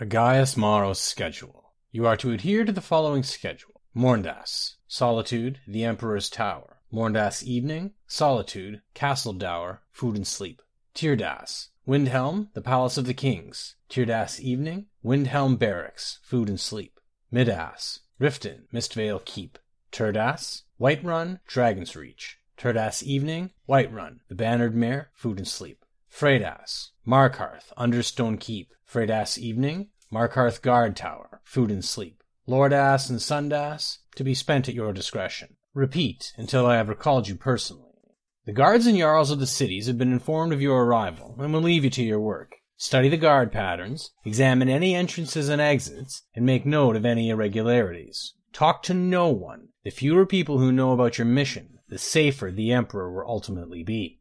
A Gaius Maros schedule. You are to adhere to the following schedule. Morndas. Solitude, the Emperor's Tower. Morndas Evening. Solitude, Castle Dour, Food and Sleep. Tirdas. Windhelm, the Palace of the Kings. Tirdas Evening. Windhelm Barracks, Food and Sleep. Middas. Riften, Mistveil Keep. Turdas. Whiterun, Dragon's Reach. Turdas Evening. Whiterun, the Bannered Mare, Food and Sleep. Fredas. Markarth, Understone Keep. Fredas Evening, Markarth Guard Tower, Food and Sleep. Lordas and Sundas, to be spent at your discretion. Repeat until I have recalled you personally. The guards and jarls of the cities have been informed of your arrival and will leave you to your work. Study the guard patterns, examine any entrances and exits, and make note of any irregularities. Talk to no one. The fewer people who know about your mission, the safer the Emperor will ultimately be.